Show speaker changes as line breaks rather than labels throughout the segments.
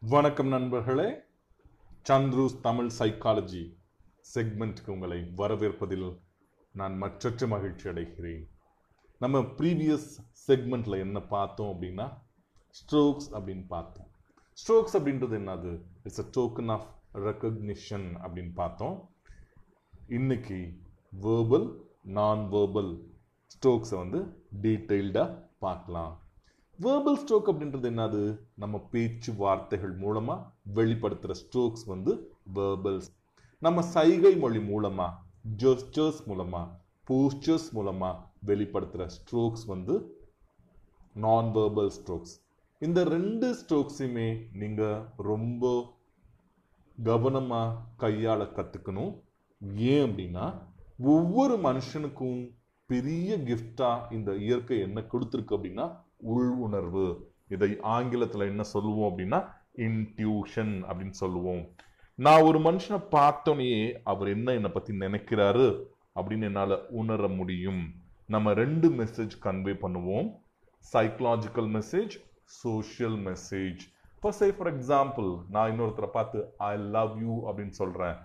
வணக்கம் நண்பர்களே. சந்துருஸ் தமிழ் சைக்காலஜி செக்மெண்ட்டுக்கு உங்களை வரவேற்பதில் நான் மற்றற்ற மகிழ்ச்சி அடைகிறேன். நம்ம ப்ரீவியஸ் செக்மெண்ட்ல என்ன பார்த்தோம் அப்படின்னா ஸ்ட்ரோக்ஸ் அப்படின்னு பார்த்தோம். ஸ்ட்ரோக்ஸ் அப்படின்றது என்னது? It's a token of recognition அப்படின்னு பார்த்தோம். இன்னைக்கு வேர்பல் நான் வேர்பல் ஸ்ட்ரோக்ஸை வந்து டீட்டெயில்டாக பார்க்கலாம். வேர்பல் ஸ்ட்ரோக் அப்படின்றது என்னது? நம்ம பேச்சு வார்த்தைகள் மூலமாக வெளிப்படுத்துகிற ஸ்ட்ரோக்ஸ் வந்து வேர்பல்ஸ் நம்ம சைகை மொழி மூலமாக ஜெஸ்டர்ஸ் மூலமாக போஸ்டர்ஸ் மூலமாக வெளிப்படுத்துகிற ஸ்ட்ரோக்ஸ் வந்து நான் வேர்பல் ஸ்ட்ரோக்ஸ் இந்த ரெண்டு ஸ்ட்ரோக்ஸையுமே நீங்கள் ரொம்ப கவனமாக கையாள கற்றுக்கணும் ஏன் அப்படின்னா ஒவ்வொரு மனுஷனுக்கும் பெரிய கிஃப்டாக இந்த இயற்கை என்ன கொடுத்துருக்கு அப்படின்னா உள் உணர்வு இதை ஆங்கிலத்தில் என்ன சொல்லுவோம் அப்படின்னா இன்ட்யூஷன் அப்படின்னு சொல்லுவோம். நான் ஒரு மனுஷனை பார்த்தோன்னே அவர் என்ன என்னை பற்றி நினைக்கிறாரு அப்படின்னு என்னால் உணர முடியும். நம்ம ரெண்டு மெசேஜ் கன்வே பண்ணுவோம். சைக்கலாஜிக்கல் மெசேஜ் சோஷியல் மெசேஜ் இப்போ சே ஃபார் எக்ஸாம்பிள் நான் இன்னொருத்தரை பார்த்து ஐ லவ் யூ அப்படின்னு சொல்கிறேன்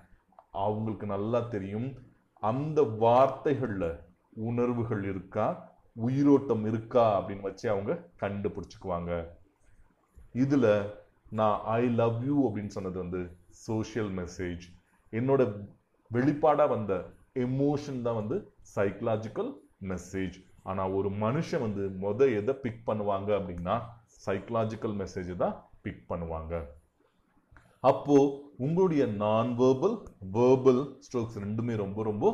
அவங்களுக்கு நல்லா தெரியும். அந்த வார்த்தைகளில் உணர்வுகள் இருக்கா? உயிரோட்டம் இருக்கா அப்படின்னு வச்சு அவங்க கண்டுபிடிச்சுக்குவாங்க. இதில் நான் ஐ லவ் யூ அப்படின்னு சொன்னது வந்து சோஷியல் மெசேஜ் என்னோட வெளிப்பாடாக வந்த எமோஷன் தான் வந்து சைக்கலாஜிக்கல் மெசேஜ் ஆனால் ஒரு மனுஷன் வந்து முத எதை பிக் பண்ணுவாங்க அப்படின்னா சைக்கலாஜிக்கல் மெசேஜை தான் பிக் பண்ணுவாங்க. அப்போது உங்களுடைய நான் வேர்பல் வேர்பல் ஸ்ட்ரோக்ஸ் ரெண்டுமே ரொம்ப ரொம்ப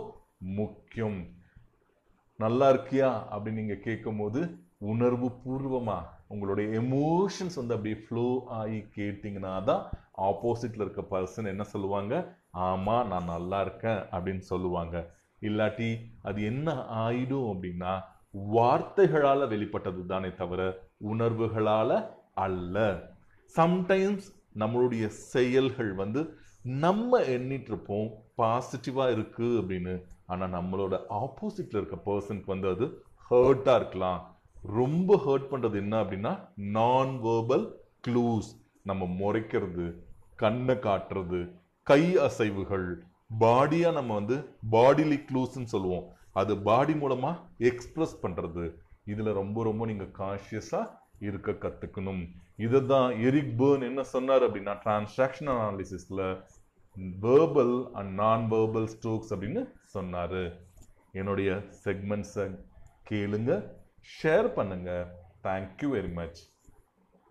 முக்கியம். நல்லா இருக்கியா அப்படின்னு நீங்கள் கேட்கும் போது உணர்வு பூர்வமாக உங்களுடைய எமோஷன்ஸ் வந்து அப்படியே ஃப்ளோ ஆகி கேட்டிங்கன்னா தான் ஆப்போசிட்டில் இருக்க பர்சன் என்ன சொல்லுவாங்க? ஆமாம் நான் நல்லா இருக்கேன் அப்படின்னு சொல்லுவாங்க. இல்லாட்டி அது என்ன ஆயிடும் அப்படின்னா வார்த்தைகளால் வெளிப்பட்டது தானே தவிர உணர்வுகளால் அல்ல. சம்டைம்ஸ் நம்மளுடைய செயல்கள் வந்து நம்ம எண்ணிட்டு இருப்போம் பாசிட்டிவாக இருக்குது அப்படின்னு ஆனால் நம்மளோட ஆப்போசிட்ல இருக்க பர்சனுக்கு வந்து அது ஹர்ட்டாக இருக்கலாம். ரொம்ப ஹர்ட் பண்ணுறது என்ன அப்படின்னா நான் வேர்பல் க்ளூஸ் நம்ம முறைக்கிறது கண்ணை காட்டுறது கை அசைவுகள். பாடியாக நம்ம வந்து பாடிலி க்ளூஸ்ன்னு சொல்லுவோம். அது பாடி மூலமாக எக்ஸ்பிரஸ் பண்ணுறது இதில் ரொம்ப ரொம்ப நீங்கள் கான்ஷியஸாக இருக்க கற்றுக்கணும் இதை தான் எரிக் பேர்ன் என்ன சொன்னார் அப்படின்னா transaction அனாலிசிஸில் verbal and non verbal strokes அப்படின்னு சொன்னார். என்னுடைய செக்மெண்ட்ஸை கேளுங்க ஷேர் பண்ணுங்கள் தேங்க்யூ வெரி மச்